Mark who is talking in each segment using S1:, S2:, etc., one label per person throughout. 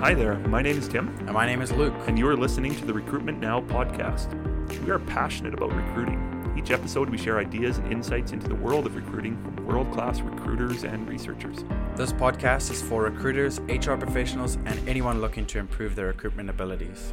S1: Hi there, my name is Tim,
S2: And my name is Luke.
S1: and you are listening to the Recruitment Now podcast. We are passionate about recruiting. Each episode, we share ideas and insights into the world of recruiting from world class recruiters and researchers.
S2: This podcast is for recruiters, HR professionals, and anyone looking to improve their recruitment abilities.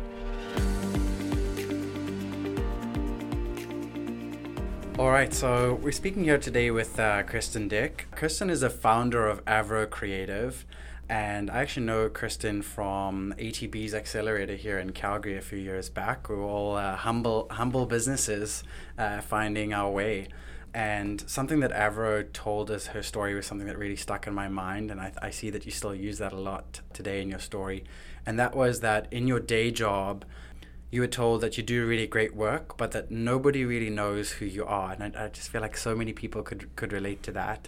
S2: All right, so we're speaking here today with uh, Kristen Dick. Kristen is a founder of Avro Creative, and I actually know Kristen from ATB's accelerator here in Calgary a few years back. We were all uh, humble, humble businesses uh, finding our way. And something that Avro told us her story was something that really stuck in my mind, and I, I see that you still use that a lot today in your story. And that was that in your day job, you were told that you do really great work, but that nobody really knows who you are. And I, I just feel like so many people could, could relate to that.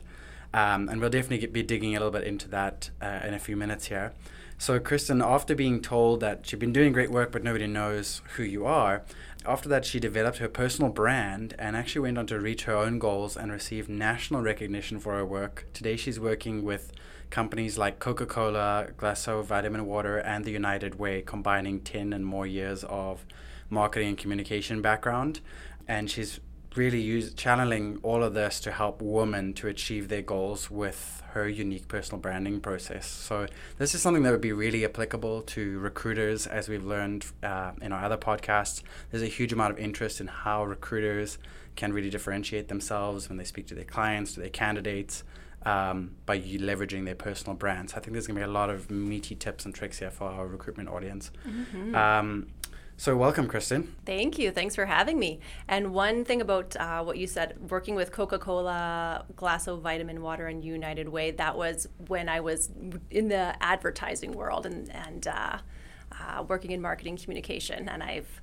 S2: Um, and we'll definitely get, be digging a little bit into that uh, in a few minutes here. So, Kristen, after being told that she'd been doing great work, but nobody knows who you are, after that, she developed her personal brand and actually went on to reach her own goals and receive national recognition for her work. Today, she's working with companies like Coca Cola, Glacéau Vitamin Water, and the United Way, combining 10 and more years of marketing and communication background. And she's really use, channeling all of this to help women to achieve their goals with her unique personal branding process. So, this is something that would be really applicable to recruiters, as we've learned uh, in our other podcasts. There's a huge amount of interest in how recruiters can really differentiate themselves when they speak to their clients, to their candidates. Um, by leveraging their personal brands. I think there's going to be a lot of meaty tips and tricks here for our recruitment audience.
S3: Mm-hmm.
S2: Um, so, welcome, Kristen.
S3: Thank you. Thanks for having me. And one thing about uh, what you said, working with Coca Cola, Glacéau Vitamin Water, and United Way, that was when I was in the advertising world and, and uh, uh, working in marketing communication. And I've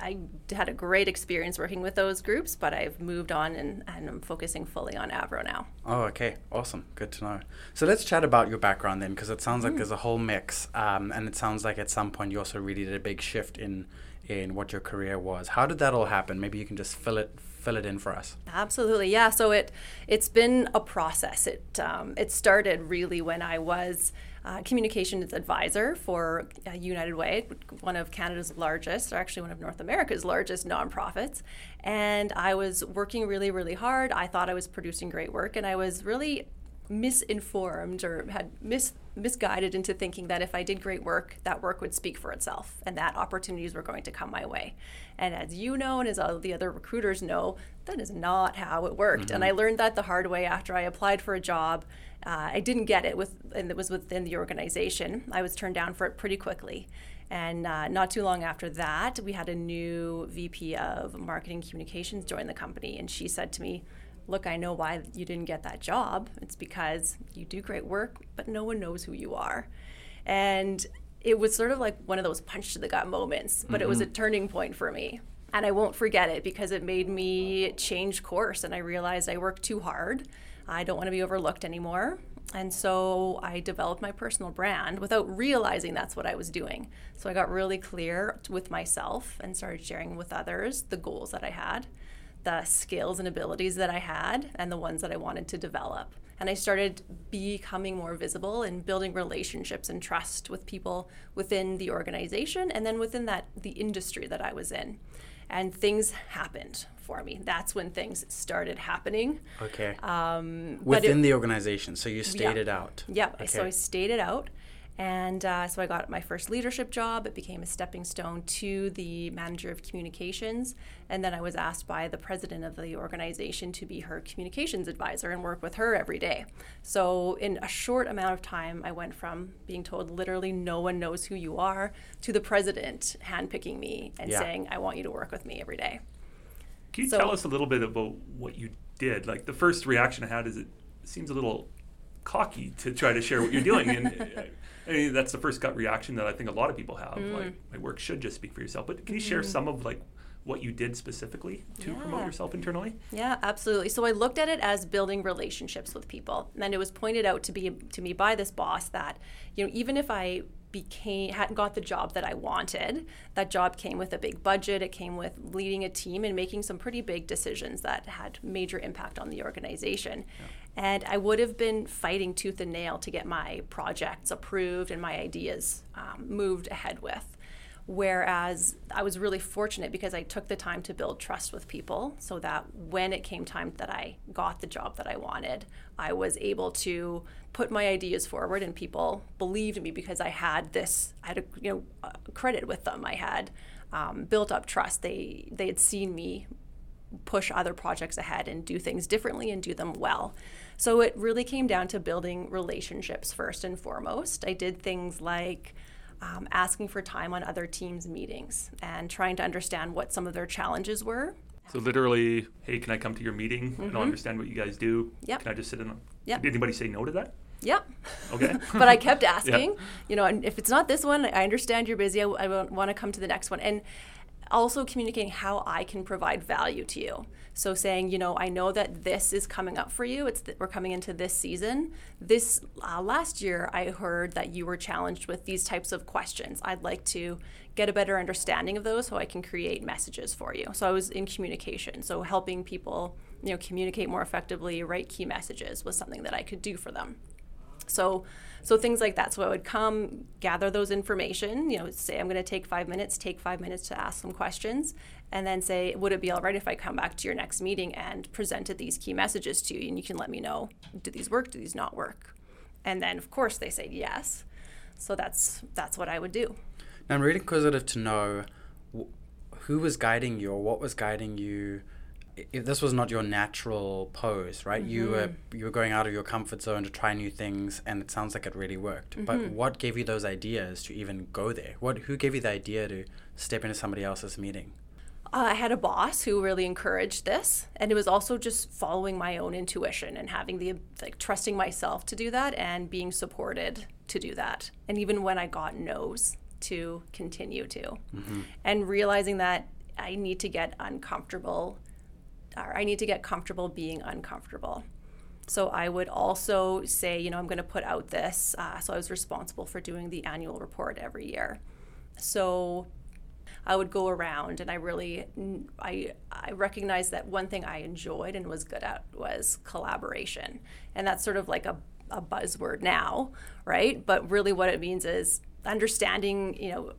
S3: I had a great experience working with those groups, but I've moved on and, and I'm focusing fully on Avro now.
S2: Oh, okay. Awesome. Good to know. So let's chat about your background then, because it sounds like there's a whole mix. Um, and it sounds like at some point you also really did a big shift in in what your career was. How did that all happen? Maybe you can just fill it fill it in for us.
S3: Absolutely, yeah. So it it's been a process. It um, it started really when I was uh, communications advisor for uh, United Way, one of Canada's largest, or actually one of North America's largest nonprofits. And I was working really, really hard. I thought I was producing great work, and I was really misinformed or had mis- misguided into thinking that if I did great work, that work would speak for itself and that opportunities were going to come my way. And as you know, and as all the other recruiters know, that is not how it worked. Mm-hmm. And I learned that the hard way after I applied for a job. Uh, I didn't get it with, and it was within the organization. I was turned down for it pretty quickly. And uh, not too long after that, we had a new VP of marketing communications join the company. And she said to me, look, I know why you didn't get that job. It's because you do great work, but no one knows who you are. And it was sort of like one of those punch to the gut moments, but mm-hmm. it was a turning point for me. And I won't forget it because it made me change course. And I realized I worked too hard. I don't want to be overlooked anymore. And so I developed my personal brand without realizing that's what I was doing. So I got really clear with myself and started sharing with others the goals that I had the skills and abilities that I had and the ones that I wanted to develop. And I started becoming more visible and building relationships and trust with people within the organization and then within that the industry that I was in. And things happened for me. That's when things started happening.
S2: Okay. Um, within it, the organization, so you stayed
S3: yeah,
S2: it out.
S3: Yeah. Okay. So I stayed it out. And uh, so I got my first leadership job. It became a stepping stone to the manager of communications. And then I was asked by the president of the organization to be her communications advisor and work with her every day. So, in a short amount of time, I went from being told literally no one knows who you are to the president handpicking me and yeah. saying, I want you to work with me every day.
S1: Can you so, tell us a little bit about what you did? Like, the first reaction I had is it seems a little cocky to try to share what you're doing. and I mean, that's the first gut reaction that I think a lot of people have. Mm. Like, my work should just speak for yourself. But can you share mm. some of like what you did specifically to yeah. promote yourself internally?
S3: Yeah, absolutely. So I looked at it as building relationships with people, and it was pointed out to be to me by this boss that you know even if I became hadn't got the job that I wanted. That job came with a big budget. It came with leading a team and making some pretty big decisions that had major impact on the organization. Yeah. And I would have been fighting tooth and nail to get my projects approved and my ideas um, moved ahead with. Whereas I was really fortunate because I took the time to build trust with people so that when it came time that I got the job that I wanted, I was able to put my ideas forward and people believed me because I had this, I had a you know, credit with them. I had um, built up trust. They, they had seen me push other projects ahead and do things differently and do them well. So it really came down to building relationships first and foremost. I did things like um, asking for time on other teams' meetings and trying to understand what some of their challenges were.
S1: So literally, hey, can I come to your meeting? Mm-hmm. I don't understand what you guys do.
S3: Yep.
S1: Can I just sit in?
S3: Yep.
S1: Did anybody say no to that?
S3: Yep.
S1: Okay.
S3: but I kept asking. Yep. You know, and if it's not this one, I understand you're busy. I, I want to come to the next one. And also communicating how I can provide value to you. So saying, you know, I know that this is coming up for you. It's th- we're coming into this season. This uh, last year, I heard that you were challenged with these types of questions. I'd like to get a better understanding of those so I can create messages for you. So I was in communication. So helping people, you know, communicate more effectively, write key messages was something that I could do for them. So so things like that. So I would come, gather those information, you know, say I'm going to take five minutes, take five minutes to ask some questions, and then say, would it be all right if I come back to your next meeting and presented these key messages to you, and you can let me know, do these work, do these not work? And then of course they say yes. So that's that's what I would do.
S2: Now I'm really inquisitive to know who was guiding you or what was guiding you if this was not your natural pose, right? Mm-hmm. You were mm-hmm. you were going out of your comfort zone to try new things, and it sounds like it really worked. Mm-hmm. But what gave you those ideas to even go there? What who gave you the idea to step into somebody else's meeting?
S3: Uh, I had a boss who really encouraged this, and it was also just following my own intuition and having the like trusting myself to do that and being supported to do that. And even when I got no's, to continue to, mm-hmm. and realizing that I need to get uncomfortable or I need to get comfortable being uncomfortable. So I would also say, you know, I'm going to put out this. Uh, so I was responsible for doing the annual report every year. So I would go around and I really I I recognized that one thing I enjoyed and was good at was collaboration. And that's sort of like a, a buzzword now, right? But really what it means is understanding, you know,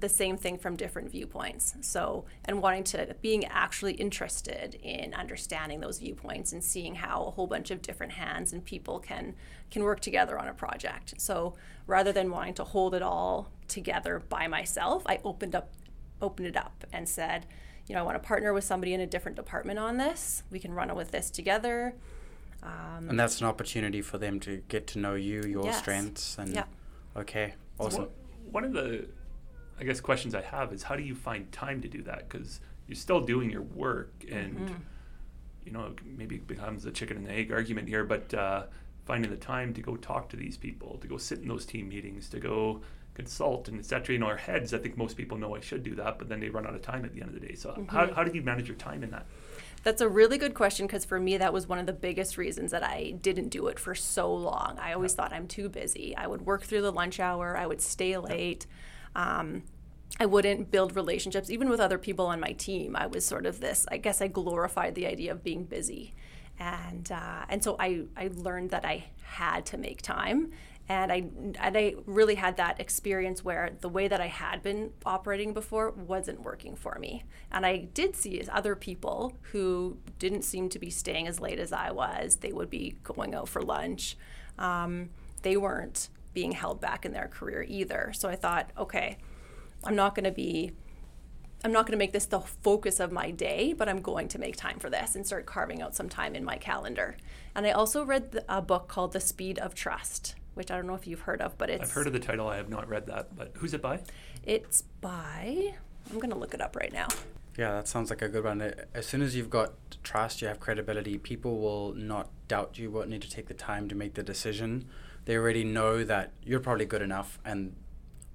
S3: the same thing from different viewpoints. So, and wanting to being actually interested in understanding those viewpoints and seeing how a whole bunch of different hands and people can can work together on a project. So, rather than wanting to hold it all together by myself, I opened up opened it up and said, you know, I want to partner with somebody in a different department on this. We can run it with this together.
S2: Um, and that's an opportunity for them to get to know you, your yes. strengths, and
S3: yeah.
S2: okay, awesome.
S1: one of the I guess questions I have is how do you find time to do that? Because you're still doing your work, and mm-hmm. you know maybe it becomes a chicken and egg argument here, but uh, finding the time to go talk to these people, to go sit in those team meetings, to go consult and etc. In our heads, I think most people know I should do that, but then they run out of time at the end of the day. So mm-hmm. how how do you manage your time in that?
S3: That's a really good question because for me, that was one of the biggest reasons that I didn't do it for so long. I always yeah. thought I'm too busy. I would work through the lunch hour, I would stay late. Yeah um, I wouldn't build relationships, even with other people on my team. I was sort of this, I guess I glorified the idea of being busy. And, uh, and so I, I learned that I had to make time. And I, and I really had that experience where the way that I had been operating before wasn't working for me. And I did see other people who didn't seem to be staying as late as I was. They would be going out for lunch. Um, they weren't being held back in their career either. So I thought, okay, I'm not going to be I'm not going to make this the focus of my day, but I'm going to make time for this and start carving out some time in my calendar. And I also read a book called The Speed of Trust, which I don't know if you've heard of, but it's
S1: I've heard of the title. I have not read that, but who's it by?
S3: It's by I'm going to look it up right now.
S2: Yeah, that sounds like a good one. As soon as you've got trust, you have credibility, people will not doubt you, won't need to take the time to make the decision they already know that you're probably good enough and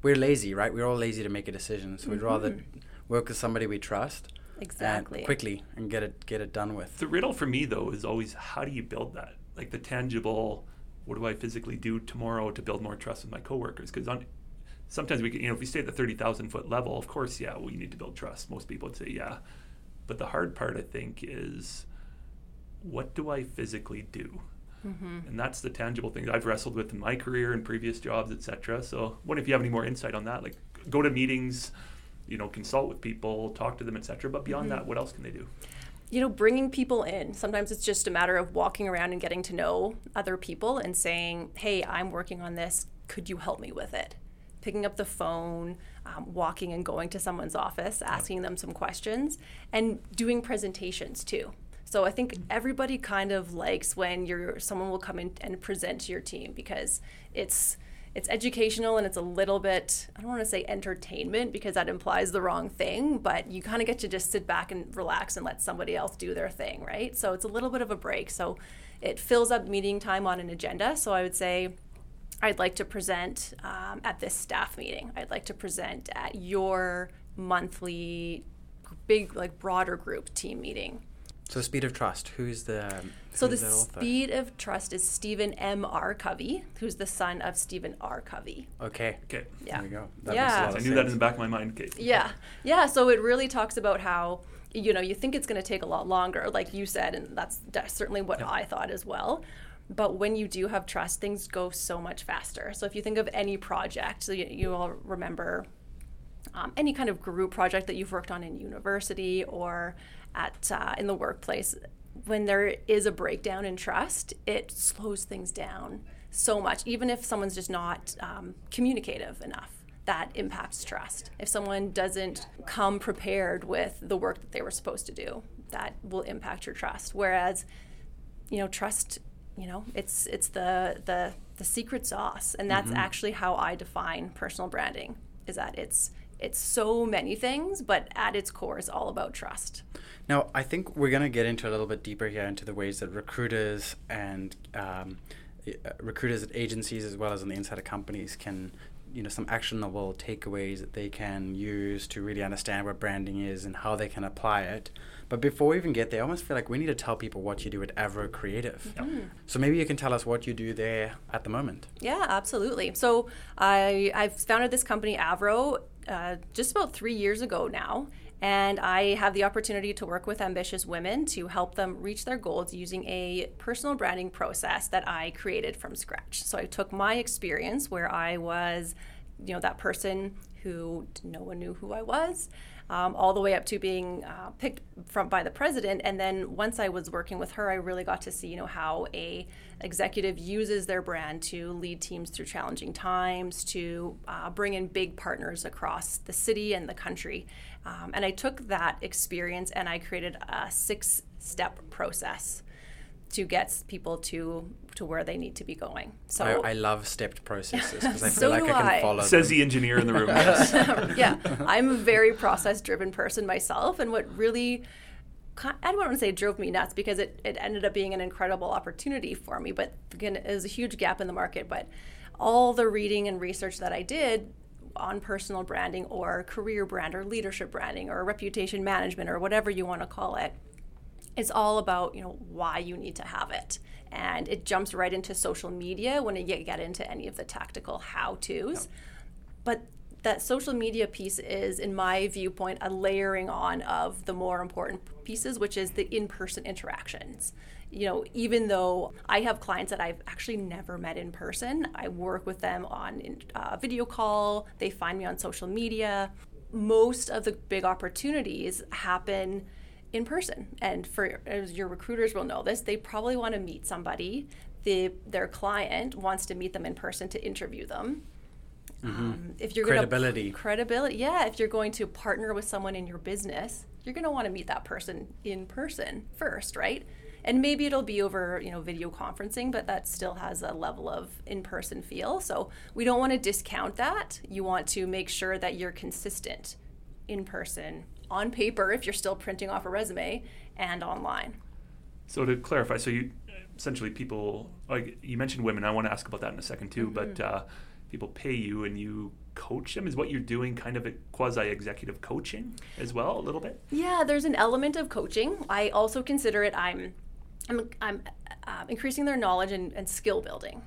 S2: we're lazy, right? We're all lazy to make a decision. So mm-hmm. we'd rather mm-hmm. work with somebody we trust
S3: exactly
S2: and quickly and get it get it done with.
S1: The riddle for me though is always how do you build that? Like the tangible what do I physically do tomorrow to build more trust with my coworkers? Because on sometimes we can, you know, if we stay at the 30,000 foot level, of course, yeah, we need to build trust. Most people would say, yeah. But the hard part, I think, is what do I physically do? Mm-hmm. And that's the tangible thing I've wrestled with in my career and previous jobs, etc. So, what if you have any more insight on that? Like, go to meetings, you know, consult with people, talk to them, etc. But beyond mm-hmm. that, what else can they do?
S3: You know, bringing people in. Sometimes it's just a matter of walking around and getting to know other people and saying, "Hey, I'm working on this. Could you help me with it?" Picking up the phone, um, walking and going to someone's office, asking them some questions, and doing presentations too. So I think everybody kind of likes when you're someone will come in and present to your team because it's it's educational and it's a little bit I don't want to say entertainment because that implies the wrong thing, but you kind of get to just sit back and relax and let somebody else do their thing, right? So it's a little bit of a break. So it fills up meeting time on an agenda. So I would say I'd like to present um, at this staff meeting. I'd like to present at your monthly big like broader group team meeting
S2: so Speed of Trust, who's the
S3: So the Speed of Trust is Stephen M. R. Covey, who's the son of Stephen R. Covey.
S2: Okay.
S1: Okay.
S3: Yeah.
S2: There we go.
S3: That yeah.
S1: I knew that in the back of my mind, Kate.
S3: Yeah. Yeah. So it really talks about how you know you think it's going to take a lot longer, like you said, and that's, that's certainly what yeah. I thought as well. But when you do have trust, things go so much faster. So if you think of any project, so you, you all remember um, any kind of group project that you've worked on in university or at uh, in the workplace, when there is a breakdown in trust, it slows things down so much. Even if someone's just not um, communicative enough, that impacts trust. If someone doesn't come prepared with the work that they were supposed to do, that will impact your trust. Whereas, you know, trust, you know, it's it's the the the secret sauce, and that's mm-hmm. actually how I define personal branding. Is that it's it's so many things, but at its core it's all about trust.
S2: Now, I think we're going to get into a little bit deeper here into the ways that recruiters and um, uh, recruiters at agencies as well as on the inside of companies can you know some actionable takeaways that they can use to really understand what branding is and how they can apply it. But before we even get there, I almost feel like we need to tell people what you do at Avro Creative. Mm-hmm. So maybe you can tell us what you do there at the moment.
S3: Yeah, absolutely. So I I've founded this company Avro uh, just about three years ago now. And I have the opportunity to work with ambitious women to help them reach their goals using a personal branding process that I created from scratch. So I took my experience where I was, you know, that person who no one knew who I was um, all the way up to being uh, picked from by the president. And then once I was working with her, I really got to see, you know, how a executive uses their brand to lead teams through challenging times, to uh, bring in big partners across the city and the country. Um, and I took that experience and I created a six-step process to get people to to where they need to be going. So
S2: I, I love stepped processes because I feel so like I can I. follow.
S1: Says them. the engineer in the room. Yes.
S3: yeah, I'm a very process driven person myself, and what really I don't want to say drove me nuts because it, it ended up being an incredible opportunity for me. But again, it was a huge gap in the market. But all the reading and research that I did on personal branding or career brand or leadership branding or reputation management or whatever you want to call it it's all about you know why you need to have it. And it jumps right into social media when you get into any of the tactical how to's but that social media piece is in my viewpoint a layering on of the more important pieces which is the in-person interactions. You know even though i have clients that i've actually never met in person i work with them on a uh, video call. They find me on social media. Most of the big opportunities happen in person. And for as your recruiters will know this, they probably want to meet somebody. The their client wants to meet them in person to interview them.
S2: Mm-hmm. Um, if you're credibility,
S3: gonna, credibility, yeah. If you're going to partner with someone in your business, you're going to want to meet that person in person first, right? And maybe it'll be over, you know, video conferencing, but that still has a level of in-person feel. So we don't want to discount that. You want to make sure that you're consistent in person on paper if you're still printing off a resume and online.
S1: So to clarify, so you essentially people like you mentioned women. I want to ask about that in a second too, mm-hmm. but uh, people pay you and you coach them. Is what you're doing kind of a quasi executive coaching as well, a little bit?
S3: Yeah, there's an element of coaching. I also consider it. I'm I'm, I'm uh, increasing their knowledge and, and skill building.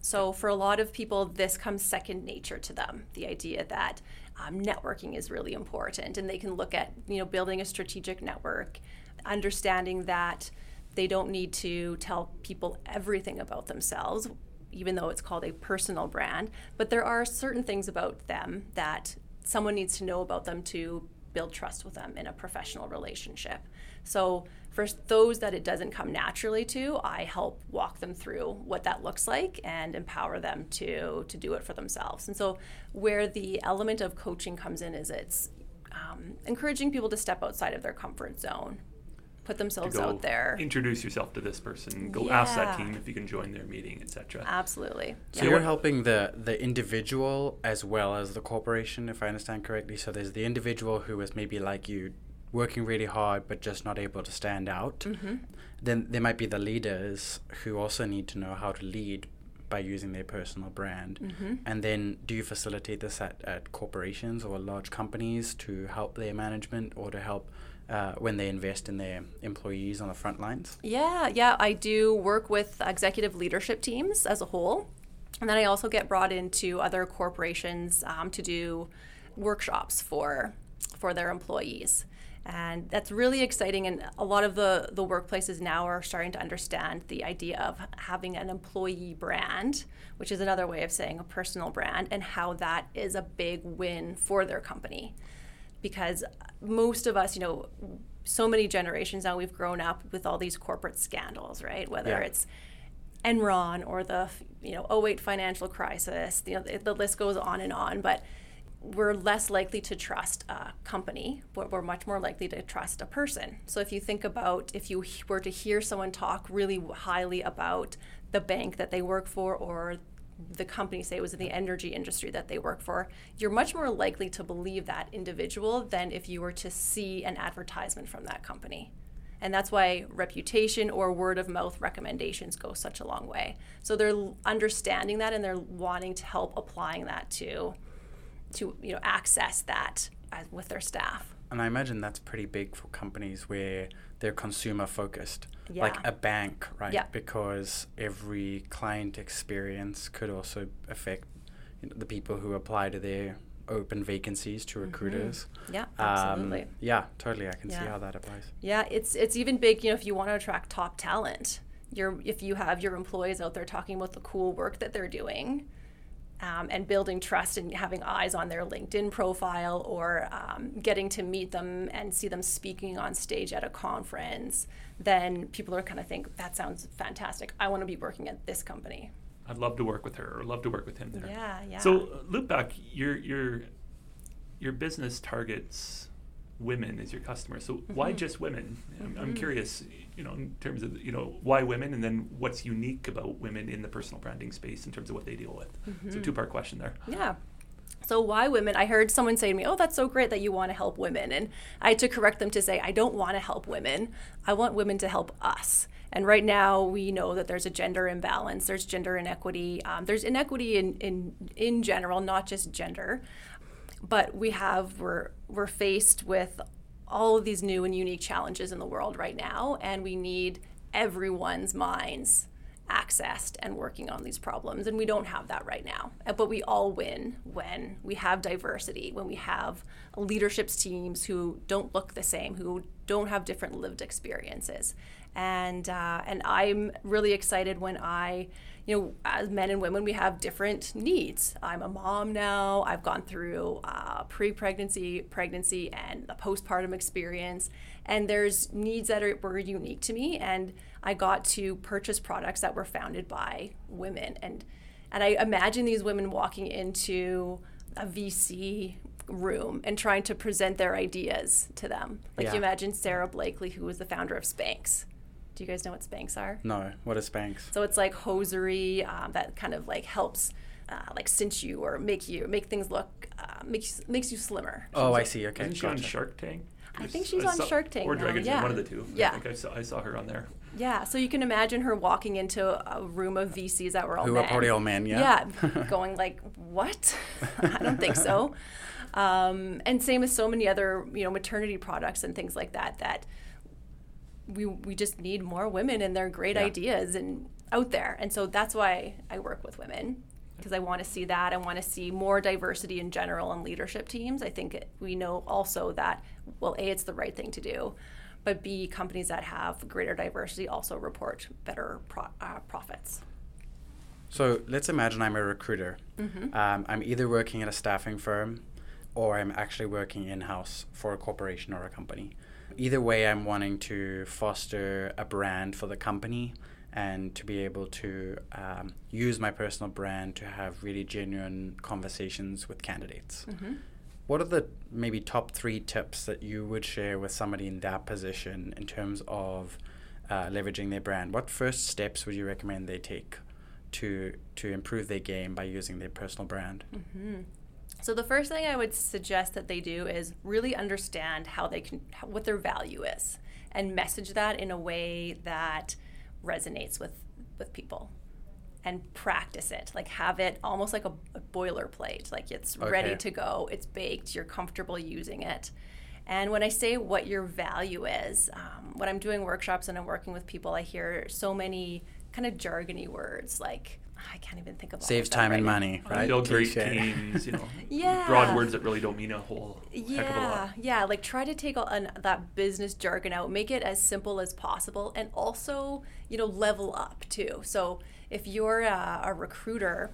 S3: So for a lot of people, this comes second nature to them. The idea that um, networking is really important, and they can look at you know building a strategic network, understanding that they don't need to tell people everything about themselves, even though it's called a personal brand. But there are certain things about them that someone needs to know about them to build trust with them in a professional relationship. So, for those that it doesn't come naturally to, I help walk them through what that looks like and empower them to to do it for themselves. And so, where the element of coaching comes in is it's um, encouraging people to step outside of their comfort zone, put themselves out there.
S1: Introduce yourself to this person. Go
S3: yeah.
S1: ask that team if you can join their meeting, etc.
S3: Absolutely.
S2: So yeah. you're helping the the individual as well as the corporation, if I understand correctly. So there's the individual who is maybe like you, working really hard but just not able to stand out. Mm-hmm. Then there might be the leaders who also need to know how to lead by using their personal brand. Mm-hmm. And then do you facilitate this at, at corporations or large companies to help their management or to help uh, when they invest in their employees on the front lines?
S3: Yeah, yeah, I do work with executive leadership teams as a whole. And then I also get brought into other corporations um, to do workshops for for their employees and that's really exciting and a lot of the, the workplaces now are starting to understand the idea of having an employee brand which is another way of saying a personal brand and how that is a big win for their company. Because most of us you know so many generations now we've grown up with all these corporate scandals right? Whether yeah. it's enron or the you know 08 financial crisis you know the, the list goes on and on. But we're less likely to trust a company, but we're much more likely to trust a person. So if you think about if you were to hear someone talk really highly about the bank that they work for or the company say it was in the energy industry that they work for, you're much more likely to believe that individual than if you were to see an advertisement from that company. And that's why reputation or word of mouth recommendations go such a long way. So they're understanding that and they're wanting to help applying that to to you know access that as, with their staff.
S2: And I imagine that's pretty big for companies where they're consumer focused, yeah. like a bank, right? Yeah. Because every client experience could also affect you know, the people who apply to their open vacancies to mm-hmm. recruiters.
S3: Mm-hmm. Yeah, absolutely. Um,
S2: yeah, totally. I can yeah. see how that applies.
S3: Yeah, it's it's even big. You know, if you want to attract top talent, you're if you have your employees out there talking about the cool work that they're doing um, and building trust and having eyes on their LinkedIn profile or um, getting to meet them and see them speaking on stage at a conference, then people are kind of think that sounds fantastic. I want to be working at this company.
S1: I'd love to work with her or love to work with him there.
S3: Yeah, yeah.
S1: So loop back, your your your business targets women as your customers. So mm-hmm. why just women? I'm, mm-hmm. I'm, curious, you know, in terms of you know why women, and then what's unique about women in the personal branding space in terms of what they deal with. Mm-hmm. So two part question there.
S3: Yeah. So why women? I heard someone say to me, "Oh, that's so great that you want to help women," and I had to correct them to say, "I don't want to help women. I want women to help us." And right now, we know that there's a gender imbalance. There's gender inequity. Um, there's inequity in, in in general, not just gender but we have we're we're faced with all of these new and unique challenges in the world right now and we need everyone's minds accessed and working on these problems and we don't have that right now uh, but we all win when we have diversity when we have leadership teams who don't look the same who don't have different lived experiences and uh, and i'm really excited when i you know, as men and women, we have different needs. I'm a mom now. I've gone through uh, pre-pregnancy, pregnancy, and the postpartum experience, and there's needs that are, were unique to me. And I got to purchase products that were founded by women, and and I imagine these women walking into a VC room and trying to present their ideas to them. Like yeah. you imagine Sara Blakely, who was the founder of Spanx do you guys know what Spanx are?
S2: No. What is Spanx?
S3: So it's like hosiery um, that kind of like helps. Uh, like cinch you or make you make things look uh, makes makes you slimmer.
S2: Oh, I see. Okay.
S1: Isn't she gotcha. on Shark Tank?
S3: I think she's I on
S1: saw,
S3: Shark Tank.
S1: Or Dragon's
S3: yeah.
S1: one of the two.
S3: Yeah.
S1: I think I saw, I saw her on there.
S3: Yeah, so you can imagine her walking into a room of VCs that were all
S2: Who
S3: men.
S2: are probably all men, yeah.
S3: Yeah, going like, what? I don't think so. Um, and same with so many other, you know, maternity products and things like that that we we just need more women and their great yeah. ideas and out there. And so that's why I work with women because I want to see that. I want to see more diversity in general in leadership teams. I think it, we know also that well, a it's the right thing to do, but B, companies that have greater diversity also report better pro- uh, profits.
S2: So let's imagine I'm a recruiter. Mm-hmm. Um, I'm either working at a staffing firm or I'm actually working in house for a corporation or a company. Either way, I'm wanting to foster a brand for the company and to be able to um, use my personal brand to have really genuine conversations with candidates. Mm-hmm. What are the maybe top three tips that you would share with somebody in that position in terms of uh, leveraging their brand? What first steps would you recommend they take to to improve their game by using their personal brand?
S3: Mm-hmm. So the first thing I would suggest that they do is really understand how they can what their value is and message that in a way that resonates with with people and practice it. Like have it almost like a, a boilerplate. Like it's okay. ready to go. It's baked. You're comfortable using it. And when i say what your value is um, when i'm doing workshops and i'm working with people i hear so many kind of jargony words like I can't even think of it.
S2: saves time
S3: right
S2: and money, right?
S1: Build great teams, you know.
S3: yeah.
S1: Broad words that really don't mean a whole
S3: yeah,
S1: heck of a lot.
S3: Yeah, like try to take an, that business jargon out, make it as simple as possible, and also, you know, level up too. So if you're a, a recruiter,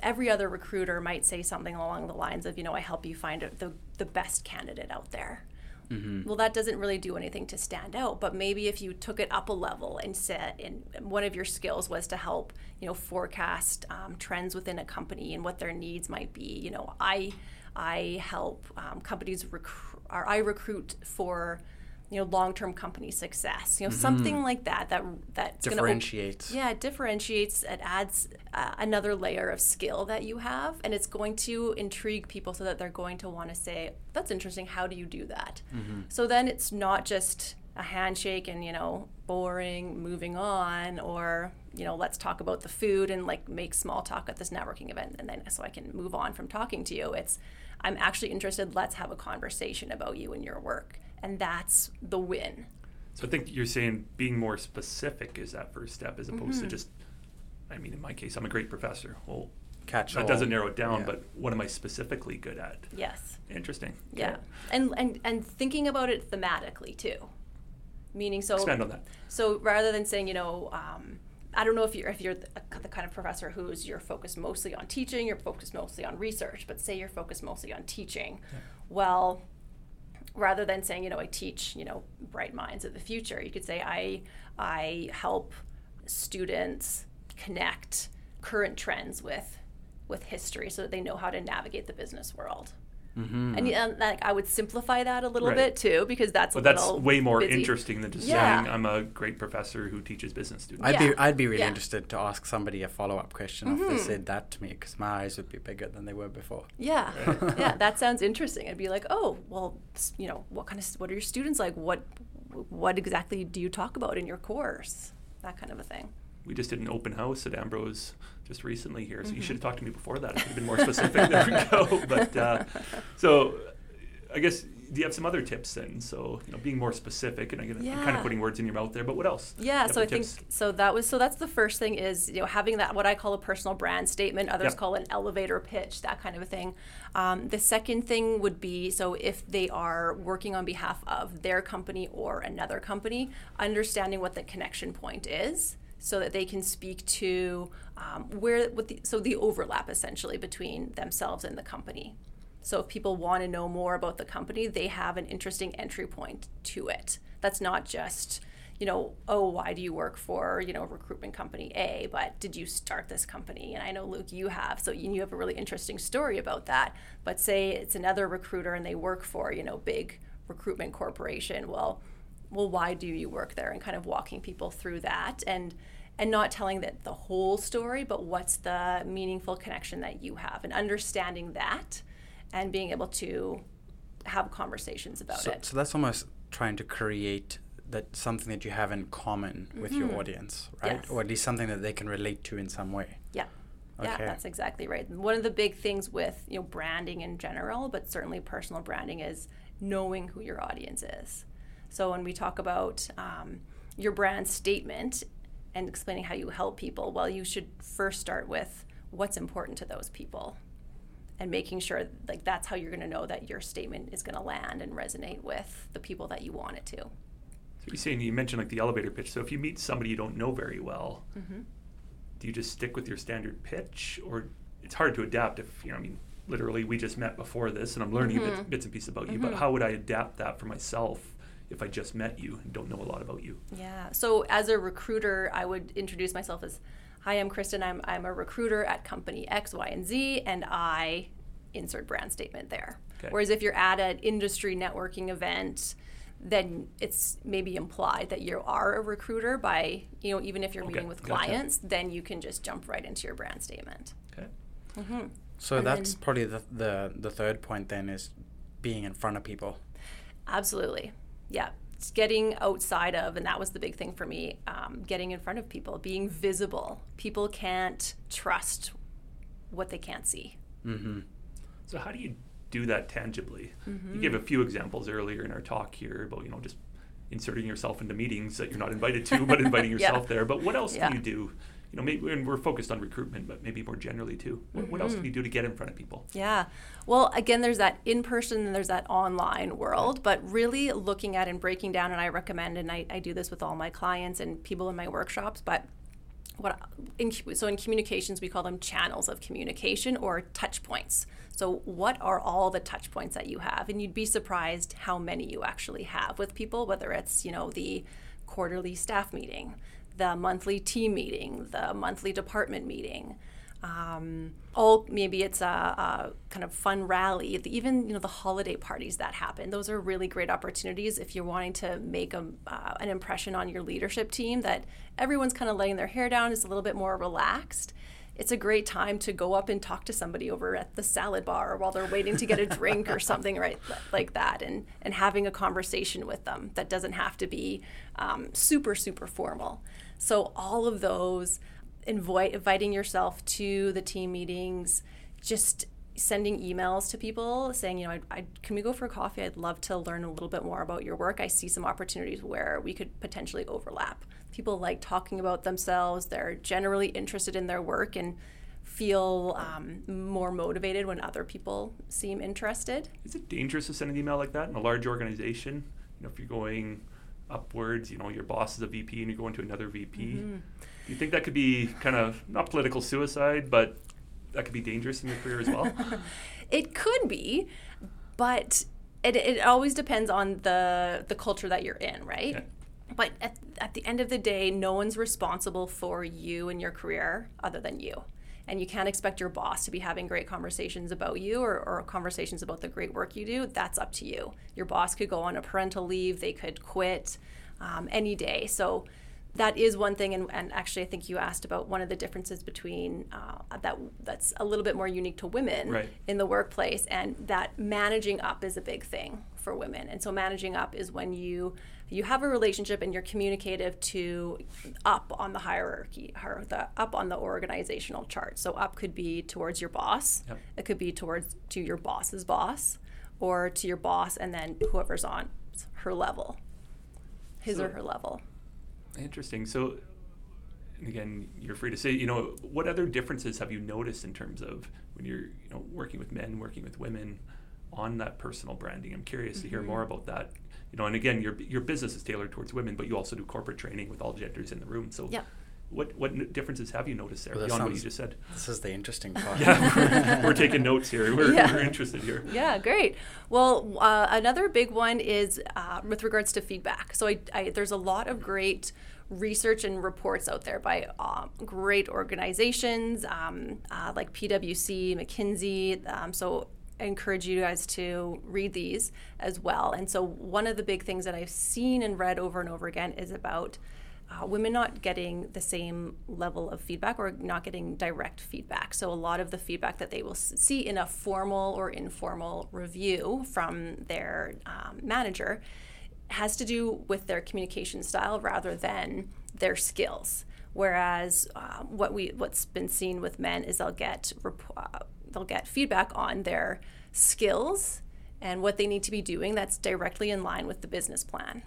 S3: every other recruiter might say something along the lines of, you know, I help you find the the best candidate out there. Mm-hmm. Well, that doesn't really do anything to stand out. But maybe if you took it up a level and said, and one of your skills was to help, you know, forecast um, trends within a company and what their needs might be. You know, I I help um, companies recruit, or I recruit for you know long-term company success you know mm-hmm. something like that that that
S2: differentiates
S3: gonna, yeah it differentiates it adds uh, another layer of skill that you have and it's going to intrigue people so that they're going to want to say that's interesting how do you do that mm-hmm. so then it's not just a handshake and you know boring moving on or you know let's talk about the food and like make small talk at this networking event and then so i can move on from talking to you it's i'm actually interested let's have a conversation about you and your work and that's the win.
S1: So I think you're saying being more specific is that first step as opposed mm-hmm. to just I mean in my case I'm a great professor. Well
S2: catch
S1: that
S2: all.
S1: doesn't narrow it down, yeah. but what am I specifically good at?
S3: Yes.
S1: Interesting.
S3: Yeah. Okay. And and and thinking about it thematically too. Meaning so
S1: expand on that.
S3: So rather than saying, you know, um, I don't know if you're if you're the, the, kind of professor who's you're focused mostly on teaching, you're focused mostly on research, but say you're focused mostly on teaching. Yeah. Well, rather than saying, you know, I teach, you know, bright minds of the future, you could say I I help students connect current trends with with history so that they know how to navigate the business world. Mm-hmm. And, and like I would simplify that a little right. bit too because that's
S1: but that's way more busy. interesting than just yeah. saying I'm a great professor who teaches business students.
S2: I'd yeah. be I'd be really yeah. interested to ask somebody a follow up question mm-hmm. if they mm-hmm. said that to me because my eyes would be bigger than they were before.
S3: Yeah, right. yeah, that sounds interesting. I'd be like, oh, well, you know, what kind of what are your students like? What what exactly do you talk about in your course? That kind of a thing
S1: we just did an open house at Ambrose just recently here, so mm-hmm. you should have talked to me before that. I should have been more specific. there we go. But uh, so I guess do you have some other tips then? So you know, being more specific, and I'm, yeah. kind of putting words in your mouth there. But what else?
S3: Yeah. So I tips? think so that was so that's the first thing is you know having that what I call a personal brand statement. Others yep. call an elevator pitch, that kind of a thing. Um, the second thing would be so if they are working on behalf of their company or another company, understanding what the connection point is so that they can speak to um, where what the, so the overlap essentially between themselves and the company. So if people want to know more about the company, they have an interesting entry point to it. That's not just you know, oh, why do you work for, you know, recruitment company A, but did you start this company? And I know, Luke, you have, so you have a really interesting story about that. But say it's another recruiter and they work for, you know, big recruitment corporation. Well, well, why do you work there? And kind of walking people through that and and not telling that the whole story, but what's the meaningful connection that you have and understanding that and being able to have conversations about
S2: so,
S3: it.
S2: So that's almost trying to create that something that you have in common with mm-hmm. your audience, right? Yes. Or at least something that they can relate to in some way.
S3: Yeah. Okay. Yeah, that's exactly right. One of the big things with you know branding in general, but certainly personal branding, is knowing who your audience is. So when we talk about um, your brand statement and explaining how you help people, well, you should first start with what's important to those people and making sure like that's how you're going to know that your statement is going to land and resonate with the people that you want it to.
S1: So you're saying you mentioned like the elevator pitch. So if you meet somebody you don't know very well,
S3: Mm-hmm.
S1: do you just stick with your standard pitch, or it's hard to adapt if you know? I mean, literally, we just met before this, and I'm learning bits,
S3: Mhm.
S1: bits and pieces about you. But
S3: Mhm.
S1: how would I adapt that for myself if I just met you and don't know a lot about you?
S3: Yeah. So as a recruiter, I would introduce myself as, "Hi, I'm Kristen. I'm I'm a recruiter at company X, Y, and Z, and I insert brand statement there."
S1: Okay.
S3: Whereas if you're at an industry networking event, then it's maybe implied that you are a recruiter by you know even if you're
S1: Okay,
S3: meeting with
S1: gotcha.
S3: clients, then you can just jump right into your brand statement.
S1: Okay.
S3: hmm
S2: So
S3: And
S2: that's
S3: then-
S2: probably the, the the third point then is being in front of people.
S3: Absolutely. Yeah. It's getting outside of, and that was the big thing for me, um, getting in front of people, being visible. People can't trust what they can't see.
S2: Mm-hmm.
S1: So how do you do that tangibly?
S3: Mm-hmm.
S1: You gave a few examples earlier in our talk here about you know just inserting yourself into meetings that you're not invited to, but inviting
S3: Yeah.
S1: yourself there. But what else
S3: Yeah.
S1: do you do? You know, maybe and we're focused on recruitment, but maybe more generally too. What, what else
S3: Mm-hmm.
S1: do you do to get in front of people?
S3: Yeah. Well, again, there's that in person and there's that online world, but really looking at and breaking down, and I recommend, and I, I do this with all my clients and people in my workshops, but what in, so in communications we call them channels of communication or touch points so what are all the touch points that you have and you'd be surprised how many you actually have with people whether it's you know the quarterly staff meeting the monthly team meeting the monthly department meeting. Um, maybe it's a, a kind of fun rally the, even you know the holiday parties that happen. Those are really great opportunities if you're wanting to make a, uh, an impression on your leadership team that everyone's kind of laying their hair down is a little bit more relaxed. It's a great time to go up and talk to somebody over at the salad bar while they're waiting to get a drink or something right like that and and having a conversation with them that doesn't have to be um, super super formal so all of those invite, inviting yourself to the team meetings, just sending emails to people saying, you know, I, I, can we go for coffee? I'd love to learn a little bit more about your work. I see some opportunities where we could potentially overlap. People like talking about themselves. They're generally interested in their work and feel um, more motivated when other people seem interested.
S1: Is it dangerous to send an email like that in a large organization? You know, if you're going upwards, you know, your boss is a VP and you're going to another VP.
S3: Mm-hmm.
S1: Do you think that could be kind of not political suicide, but that could be dangerous in your career as well?
S3: It could be, but it, it always depends on the the culture that you're in, right?
S1: Okay.
S3: But at, at the end of the day, no one's responsible for you and your career other than you. And you can't expect your boss to be having great conversations about you or, or conversations about the great work you do. That's up to you. Your boss could go on a parental leave, they could quit um, any day. So that is one thing, and, and actually, I think you asked about one of the differences between uh, that that's a little bit more unique to women
S1: Right.
S3: in the workplace, and that managing up is a big thing for women. And so, managing up is when you you have a relationship and you're communicative to up on the hierarchy, or the up on the organizational chart. So, up could be towards your boss.
S1: Yep.
S3: It could be towards to your boss's boss, or to your boss, and then whoever's on her level, his or her level.
S1: Interesting. So, and again, you're free to say, you know, what other differences have you noticed in terms of when you're, you know, working with men, working with women on that personal branding? I'm curious to hear more about that. You know, and again, your your business is tailored towards women, but you also do corporate training with all genders in the room. So,
S3: Yeah.
S1: what what differences have you noticed there
S2: Well, that
S1: beyond what you just said?
S2: This is the interesting part.
S1: Yeah, we're, we're taking notes here. We're,
S3: Yeah.
S1: we're interested here.
S3: Yeah, great. Well, uh, another big one is uh, with regards to feedback. So I, I, there's a lot of great research and reports out there by um, great organizations um, uh, like PwC, McKinsey. Um, so I encourage you guys to read these as well. And so one of the big things that I've seen and read over and over again is about uh, women not getting the same level of feedback or not getting direct feedback. So, a lot of the feedback that they will see in a formal or informal review from their um, manager has to do with their communication style rather than their skills. Whereas uh, what we what's been seen with men is they'll get rep- uh, they'll get feedback on their skills and what they need to be doing that's directly in line with the business plan.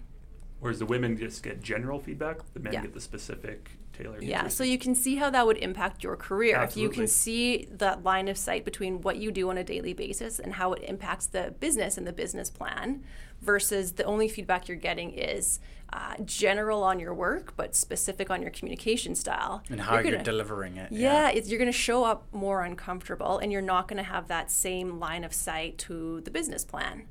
S1: Whereas the women just get general feedback, the men
S3: Yeah.
S1: get the specific tailored.
S3: Yeah,
S1: interest.
S3: so you can see how that would impact your career. If you can see that line of sight between what you do on a daily basis and how it impacts the business and the business plan versus the only feedback you're getting is uh, general on your work but specific on your communication style.
S2: And how you're,
S3: gonna-
S2: delivering it.
S3: yeah, it's, you're going to show up more uncomfortable and you're not going to have that same line of sight to the business plan.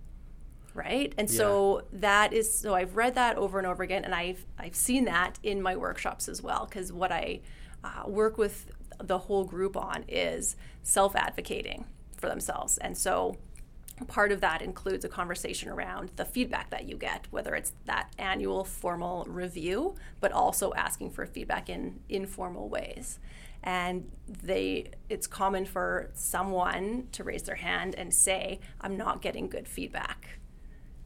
S3: Right? And so that is so I've read that over and over again and I've I've seen that in my workshops as well cuz what I uh, work with the whole group on is self-advocating for themselves. And so part of that includes a conversation around the feedback that you get whether it's that annual formal review but also asking for feedback in informal ways and they it's common for someone to raise their hand and say i'm not getting good feedback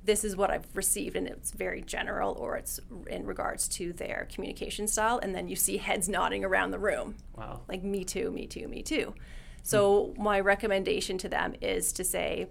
S3: this is what I've received, and it's very general, or it's in regards to their communication style, and then you see heads nodding around the room
S1: Wow.
S3: like me too, me too, me too. Hmm. So my recommendation to them is to say,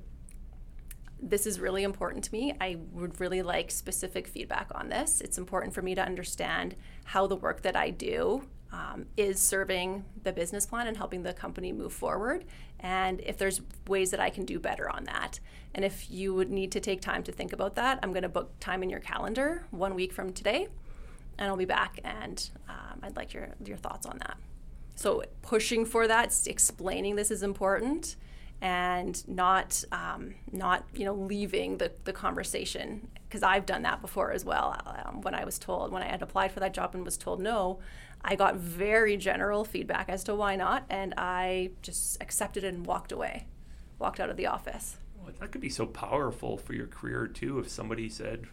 S3: this is really important to me. I would really like specific feedback on this. It's important for me to understand how the work that I do um, is serving the business plan and helping the company move forward. And if there's ways that I can do better on that. And if you would need to take time to think about that, I'm going to book time in your calendar one week from today, and I'll be back. And um, I'd like your your thoughts on that. So pushing for that, explaining this is important, and not um, not you know leaving the, the conversation because I've done that before as well. Um, when I was told when I had applied for that job and was told no, I got very general feedback as to why not, and I just accepted it and walked away, walked out of the office.
S1: Well, that could be so powerful for your career too. If somebody said,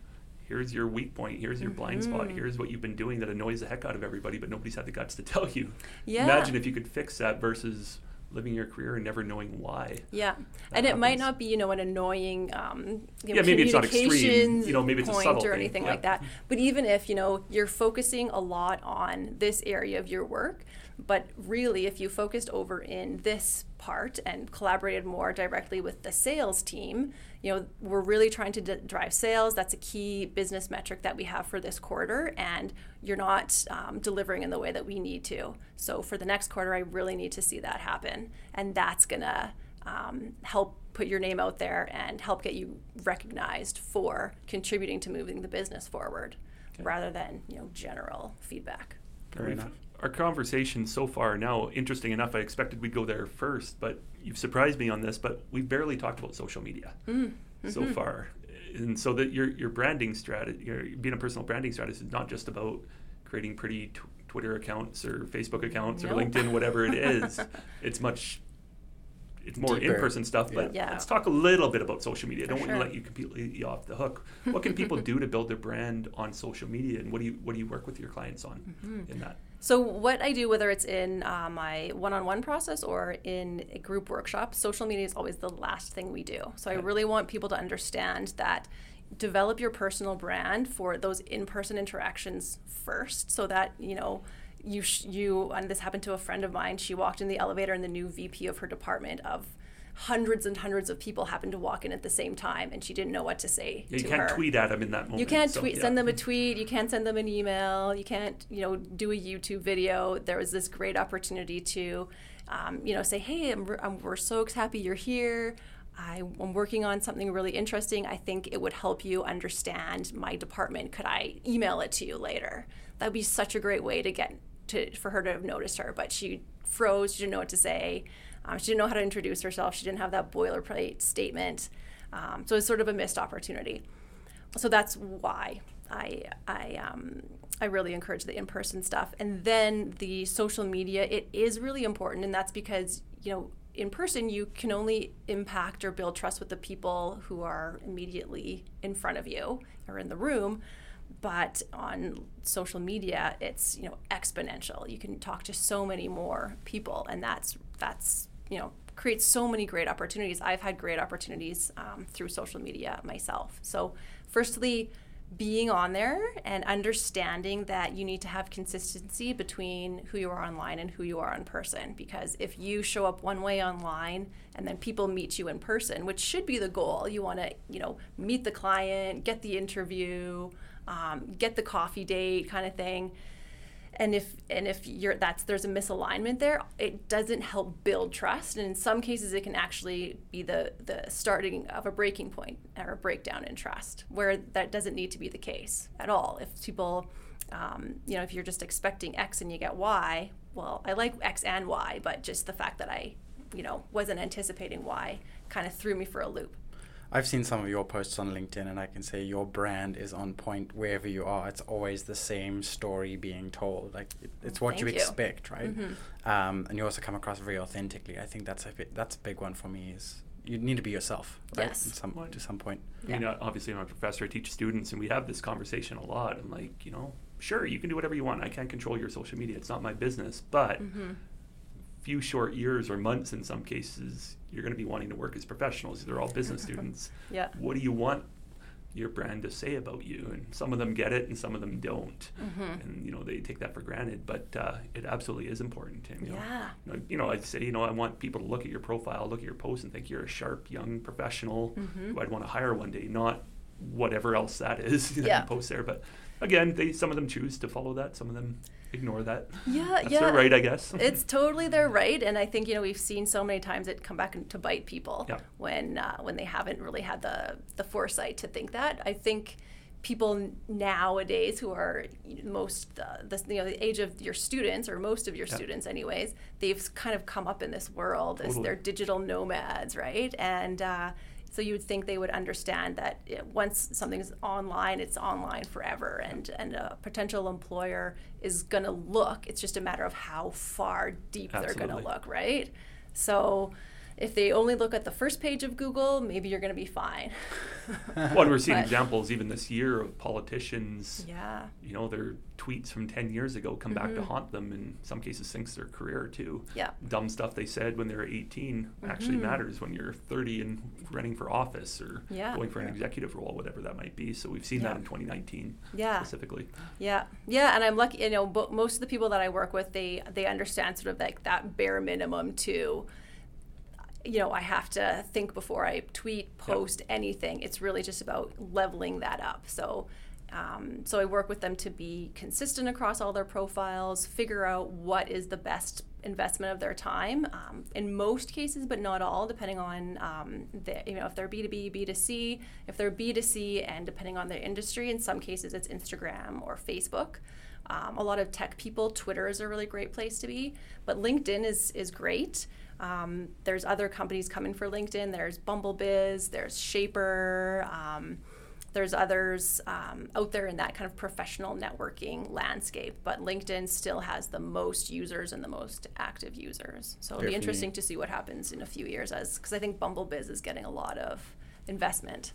S1: "Here's your weak point. Here's your blind
S3: Mm-hmm.
S1: spot. Here's what you've been doing that annoys the heck out of everybody, but nobody's had the guts to tell you."
S3: Yeah.
S1: Imagine if you could fix that versus living your career and never knowing why.
S3: Yeah, and it might not be you know an annoying um, you know,
S1: Yeah, maybe it's not extreme, you know, maybe it's a subtle
S3: or
S1: thing,
S3: anything
S1: yeah.
S3: like that. But even if you know you're focusing a lot on this area of your work, but really if you focused over in this part and collaborated more directly with the sales team, you know we're really trying to d- drive sales. That's a key business metric that we have for this quarter, and you're not um, delivering in the way that we need to. So for the next quarter, I really need to see that happen, and that's gonna um, help put your name out there and help get you recognized for contributing to moving the business forward, rather than you know general feedback.
S2: Fair
S1: We've-
S2: enough.
S1: Our conversation so far now, interesting enough, I expected we'd go there first, but you've surprised me on this. But we've barely talked about social media
S3: Mm,
S1: so
S3: mm-hmm.
S1: far, and so that your your branding strategy, your, being a personal branding strategist, is not just about creating pretty tw- Twitter accounts or Facebook accounts or LinkedIn, whatever it is. it's much. It's more
S2: Deeper.
S1: in-person stuff, but
S3: Yeah.
S1: let's talk a little bit about social media. I don't want to let you completely off the hook. What can people do to build their brand on social media, and what do you what do you work with your clients on
S3: Mm-hmm.
S1: in that?
S3: So what I do, whether it's in uh, my one-on-one process or in a group workshop, social media is always the last thing we do. So I really want people to understand that develop your personal brand for those in-person interactions first, so that you know you sh- you and this happened to a friend of mine. She walked in the elevator, and the new VP of her department of hundreds and hundreds of people happened to walk in at the same time, and she didn't know what to say
S1: Yeah, you
S3: to
S1: can't
S3: her.
S1: tweet at them in that moment.
S3: You can't
S1: so,
S3: tweet,
S1: yeah.
S3: send them a tweet. You can't send them an email. You can't, you know, do a YouTube video. There was this great opportunity to, um, you know, say, hey, I'm, I'm, we're so happy you're here. I, I'm working on something really interesting. I think it would help you understand my department. Could I email it to you later? That'd be such a great way to get to for her to have noticed her. But she froze. She didn't know what to say. Um, she didn't know how to introduce herself. She didn't have that boilerplate statement. Um, so it's sort of a missed opportunity so that's why I I um I really encourage the in-person stuff, and then the social media. It is really important, and that's because you know in person you can only impact or build trust with the people who are immediately in front of you or in the room. But on social media, it's you know exponential. You can talk to so many more people, and that's that's you know creates so many great opportunities. I've had great opportunities um, through social media myself. So, firstly, being on there and understanding that you need to have consistency between who you are online and who you are in person. Because if you show up one way online and then people meet you in person, which should be the goal, you want to you know meet the client, get the interview. um, get the coffee date kind of thing and if and if you're that's there's a misalignment there it doesn't help build trust. And in some cases it can actually be the the starting of a breaking point or a breakdown in trust where that doesn't need to be the case at all. If people um, you know if you're just expecting x and you get y well i like x and y but just the fact that i you know wasn't anticipating y kind of threw me for a loop
S2: I've seen some of your posts on LinkedIn, and I can say your brand is on point wherever you are. It's always the same story being told. Like it, it's what you,
S3: you.
S2: expect, right? Mm-hmm. Um, and you also come across very authentically. I think that's a bit, that's a big one for me. Is you need to be yourself, right?
S3: Yes.
S2: In some to some point.
S1: I mean, uh, obviously, I'm a professor. I teach students, and we have this conversation a lot. I'm like, you know, sure, you can do whatever you want. I can't control your social media. It's not my business. But
S3: Mm-hmm.
S1: Few short years or months in some cases, you're going to be wanting to work as professionals. They're all business students.
S3: Yeah.
S1: What do you want your brand to say about you? And some of them get it, and some of them don't.
S3: Mm-hmm.
S1: And you know, they take that for granted. But uh, it absolutely is important. And, you
S3: Yeah.
S1: Know, you know, you know, I say, you know, I want people to look at your profile, look at your post, and think you're a sharp young professional
S3: Mm-hmm.
S1: who I'd want to hire one day, not whatever else that is that
S3: Yeah.
S1: you post there. But again, they some of them choose to follow that, some of them ignore that.
S3: Yeah,
S1: That's
S3: yeah.
S1: their right, I guess.
S3: it's totally their right, and I think you know we've seen so many times it come back to bite people
S1: Yeah.
S3: when uh, when they haven't really had the the foresight to think that. I think people nowadays who are most uh, the you know the age of your students or most of your
S1: Yeah.
S3: students anyways, they've kind of come up in this world as they're digital nomads, right? And uh, so you would think they would understand that it, once something's online, it's online forever, and and a potential employer is going to look. It's just a matter of how far deep they're going to look, right? So. If they only look at the first page of Google, maybe you're going to be fine.
S1: well, and we're seeing
S3: But-
S1: examples even this year of politicians.
S3: Yeah.
S1: You know, their tweets from 10 years ago come back to
S3: Mhm.
S1: haunt them, in some cases, sinks their career too.
S3: Yeah.
S1: Dumb stuff they said when they were 18 actually
S3: Mhm.
S1: matters when you're 30 and running for office or
S3: Yeah.
S1: going for an executive role, whatever that might be. So we've seen
S3: Yeah.
S1: that in 2019
S3: Yeah.
S1: specifically.
S3: Yeah, yeah, and I'm lucky. You know, but most of the people that I work with, they they understand sort of like that bare minimum to. You know, I have to think before I tweet, post anything. It's really just about leveling that up. So, um, so I work with them to be consistent across all their profiles, figure out what is the best investment of their time. Um, in most cases, but not all, depending on um, the, you know if they're B two B, B two C. If they're B two C, and depending on their industry, in some cases it's Instagram or Facebook. Um, a lot of tech people, Twitter is a really great place to be, but LinkedIn is is great. Um, there's other companies coming for LinkedIn. There's Bumble Bizz. There's Shapr. Um, there's others um, out there in that kind of professional networking landscape, but LinkedIn still has the most users and the most active users. So it'll be interesting to see what happens in a few years, as because I think Bumble Bizz is getting a lot of investment.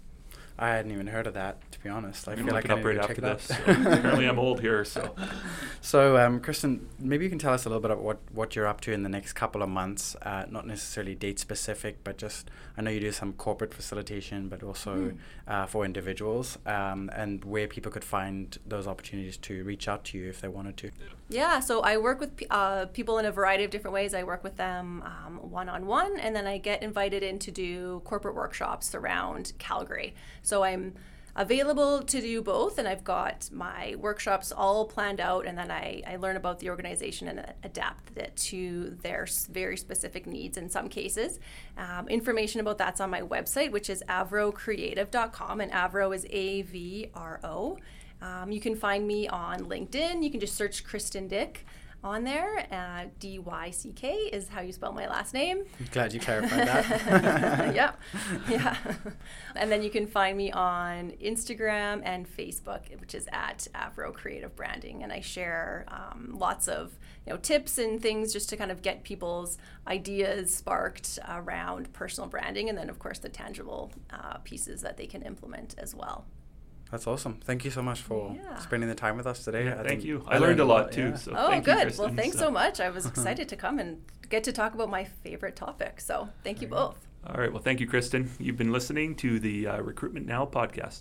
S2: I hadn't even heard of that, to be honest. I
S1: I'm
S2: feel like I need
S1: right
S2: to check
S1: after this. So apparently, I'm old here, so
S2: So, um, Kristen, maybe you can tell us a little bit about what, what you're up to in the next couple of months. Uh, not necessarily date specific, but just I know you do some corporate facilitation, but also
S3: Mhm.
S2: uh, for individuals, um, and where people could find those opportunities to reach out to you if they wanted to.
S3: Yeah, so I work with uh, people in a variety of different ways. I work with them one on one, and then I get invited in to do corporate workshops around Calgary. So I'm available to do both, and I've got my workshops all planned out, and then I, I learn about the organization and adapt it to their very specific needs in some cases. Um, information about that's on my website, which is avrocreative.com, and Avro is A V R O. Um, you can find me on LinkedIn. You can just search Kristen Dyck on there. Uh, D Y C K is how you spell my last name.
S2: Glad you clarified that.
S3: yep. Yeah. And then you can find me on Instagram and Facebook, which is at Avro Creative Branding. And I share um, lots of you know tips and things just to kind of get people's ideas sparked around personal branding, and then of course the tangible uh, pieces that they can implement as well.
S2: That's awesome. Thank you so much for
S3: Yeah.
S2: spending the time with us today.
S1: Yeah,
S2: I
S1: thank
S2: think
S1: you. I learned a lot too.
S2: yeah.
S1: So
S3: oh,
S1: thank
S3: good.
S1: Kristen.
S3: well, thanks so much. I was excited to come and get to talk about my favorite topic. So thank you both.
S1: All right. Well, thank you, Kristen. You've been listening to the uh, Recruitment Now podcast.